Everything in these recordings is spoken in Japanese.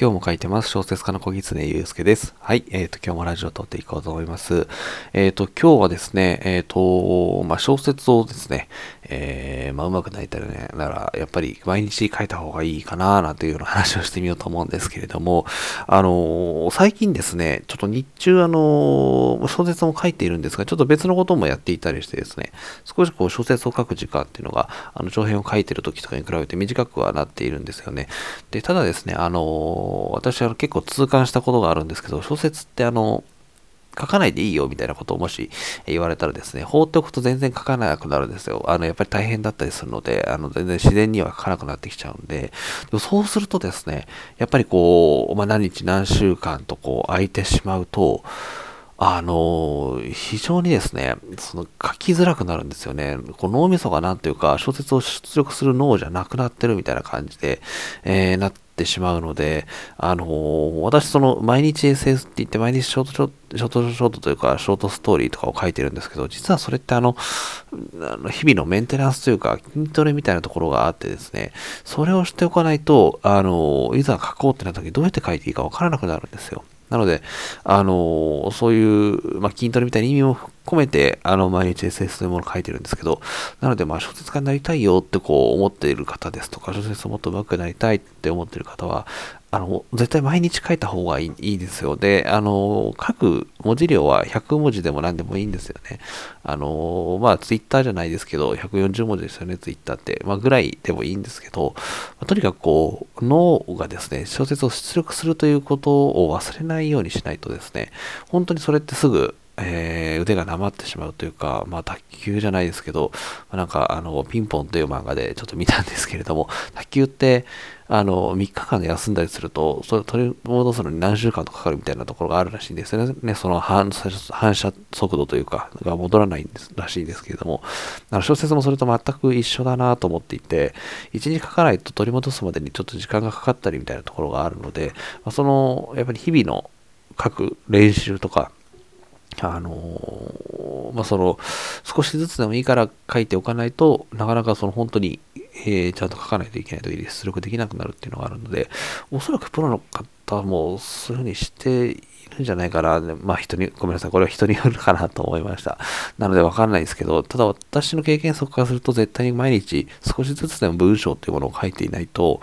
今日も書いてます。小説家の小狐祐介です。はい。えっ、ー、と、今日もラジオを撮っていこうと思います。えっ、ー、と、今日はですね、えっ、ー、と、まあ、小説をですね、えー、まあ、うまくなりたいね、なら、やっぱり毎日書いた方がいいかな、なんていうような話をしてみようと思うんですけれども、あの最近ですね、ちょっと日中、あの小説も書いているんですが、ちょっと別のこともやっていたりしてですね、少しこう小説を書く時間っていうのが、あの長編を書いてる時とかに比べて短くはなっているんですよね。で、ただですね、あの私は結構痛感したことがあるんですけど、小説ってあの書かないでいいよみたいなことをもし言われたらですね、放っておくと全然書かなくなるんですよ。あの、やっぱり大変だったりするので、あの、全然自然には書かなくなってきちゃうんで、でもそうするとですね、やっぱりこう、まあ、何日何週間とこう空いてしまうと、あの、非常にですね、その書きづらくなるんですよね。こう脳みそがなんていうか、小説を出力する脳じゃなくなってるみたいな感じで、えー、なっててしまうので、あのー、私その毎日 SS って言って毎日ショートショート、ショートショートというかショートストーリーとかを書いてるんですけど、実はそれってあの、あの日々のメンテナンスというか筋トレみたいなところがあってですね、それをしておかないと、あの、いざ書こうってなった時どうやって書いていいかわからなくなるんですよ。なので、あのそういう、まあ、筋トレみたいな意味も込めて、あの、毎日 SS というものを書いてるんですけど、なので、まあ、小説家になりたいよってこう思っている方ですとか、小説をもっと上手くなりたいって思っている方は、あの、絶対毎日書いた方がいいいいですよ。で、あの、書く文字量は100文字でも何でもいいんですよね。あの、まあ、ツイッターじゃないですけど、140文字ですよね、ツイッターって。まあ、ぐらいでもいいんですけど、ま、とにかくこう、脳がですね、小説を出力するということを忘れないようにしないとですね、本当にそれってすぐ、えー、腕がなまってしまうというか、まあ、卓球じゃないですけど、なんか、あの、ピンポンという漫画でちょっと見たんですけれども、卓球って、あの、3日間で休んだりすると、それを取り戻すのに何週間とかかるみたいなところがあるらしいんですよね。その反射速度というか、が戻らないらしいんですけれども、あの小説もそれと全く一緒だなと思っていて、1日書かないと取り戻すまでにちょっと時間がかかったりみたいなところがあるので、まあ、その、やっぱり日々の書く練習とか、あのー、まあ、その、少しずつでもいいから書いておかないとなかなかその本当に、えー、ちゃんと書かないといけないときに出力できなくなるっていうのがあるので、おそらくプロの方もそういうふうにしているんじゃないかな。まあ人に、ごめんなさい。これは人によるかなと思いました。なのでわかんないですけど、ただ私の経験則からすると絶対に毎日少しずつでも文章っていうものを書いていないと、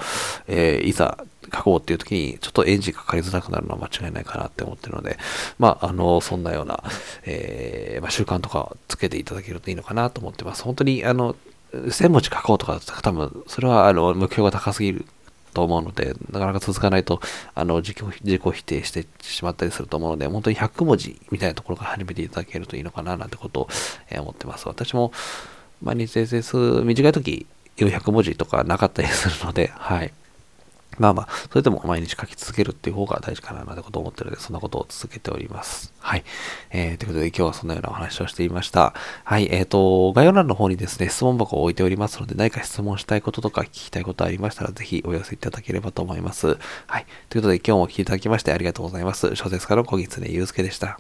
えー、いざ書こうっていう時に、ちょっとエンジンかかりづらくなるのは間違いないかなって思ってるので、まあ、あの、そんなような、えー、まあ、習慣とかつけていただけるといいのかなと思ってます。本当に、あの、1000文字書こうとか、多分、それは、あの、目標が高すぎると思うので、なかなか続かないと、あの、自己自己否定してしまったりすると思うので、本当に100文字みたいなところから始めていただけるといいのかな、なんてことを、えー、思ってます。私も、毎日 SS 短い時、400文字とかなかったりするので、はい。まあまあ、それでも毎日書き続けるっていう方が大事かななんてことを思ってるので、そんなことを続けております。はい。えー、ということで今日はそんなようなお話をしていました。はい。えっ、ー、と、概要欄の方にですね、質問箱を置いておりますので、何か質問したいこととか聞きたいことありましたら、ぜひお寄せいただければと思います。はい。ということで今日も聞いていただきましてありがとうございます。小説家の小狐祐介でした。